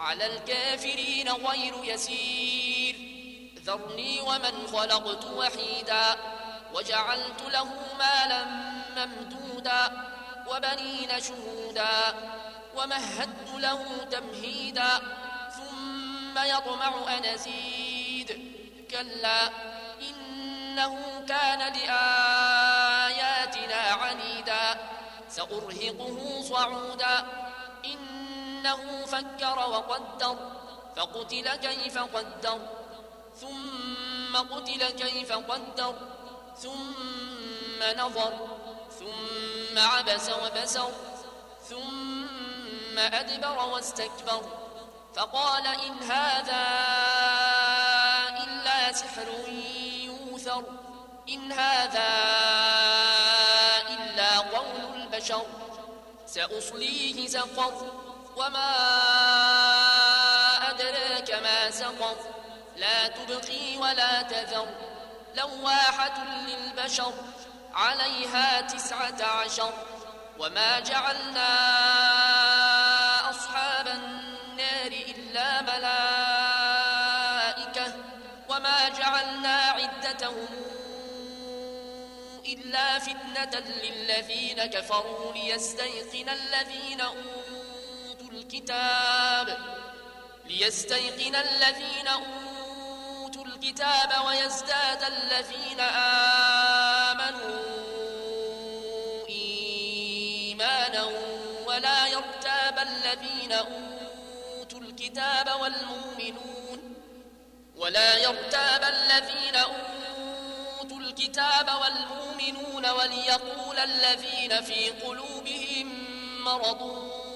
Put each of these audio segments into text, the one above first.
على الكافرين غير يسير. ذرني ومن خلقت وحيدا وجعلت له مالا ممدودا وبنين شهودا ومهدت له تمهيدا ثم يطمع أن أزيد. كلا إنه كان لآياتنا عنيدا. سأرهقه صعودا إنه فكر وقدر فقتل كيف قدر ثم قتل كيف قدر ثم نظر ثم عبس وبسر ثم أدبر واستكبر. فقال إن هذا إلا سحر يوثر إن هذا إلا قول البشر سأصليه سقر وما أدراك ما سقر لا تبقي ولا تذر لواحة للبشر عليها تسعة عشر وما جعلنا أصحاب النار إلا ملائكة وما جعلنا عدتهم إلا فتنة للذين كفروا ليستيقن الذين أوتوا الكتاب ليستيقن الذين أوتوا الكتاب ويزداد الذين آمنوا إيمانا ولا يرتاب الذين أوتوا الكتاب والمؤمنون ولا يرتاب الذين أوتوا الكتاب والمؤمنون وليقول الذين في قلوبهم مرض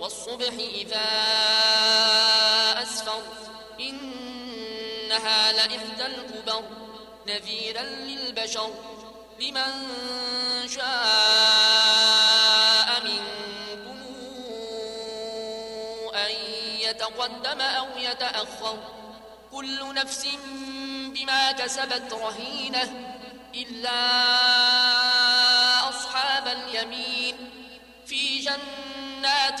والصبح إذا أسفر إنها لإحدى الكبر نذيرا للبشر لمن شاء منكم أن يتقدم أو يتأخر كل نفس بما كسبت رهينة إلا أصحاب اليمين في جنات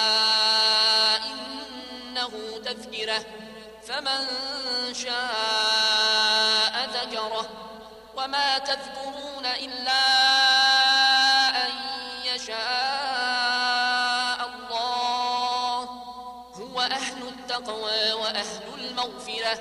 تذكرة فمن شاء ذكره. وما تذكرون إلا أن يشاء الله. هو أهل التقوى وأهل المغفرة.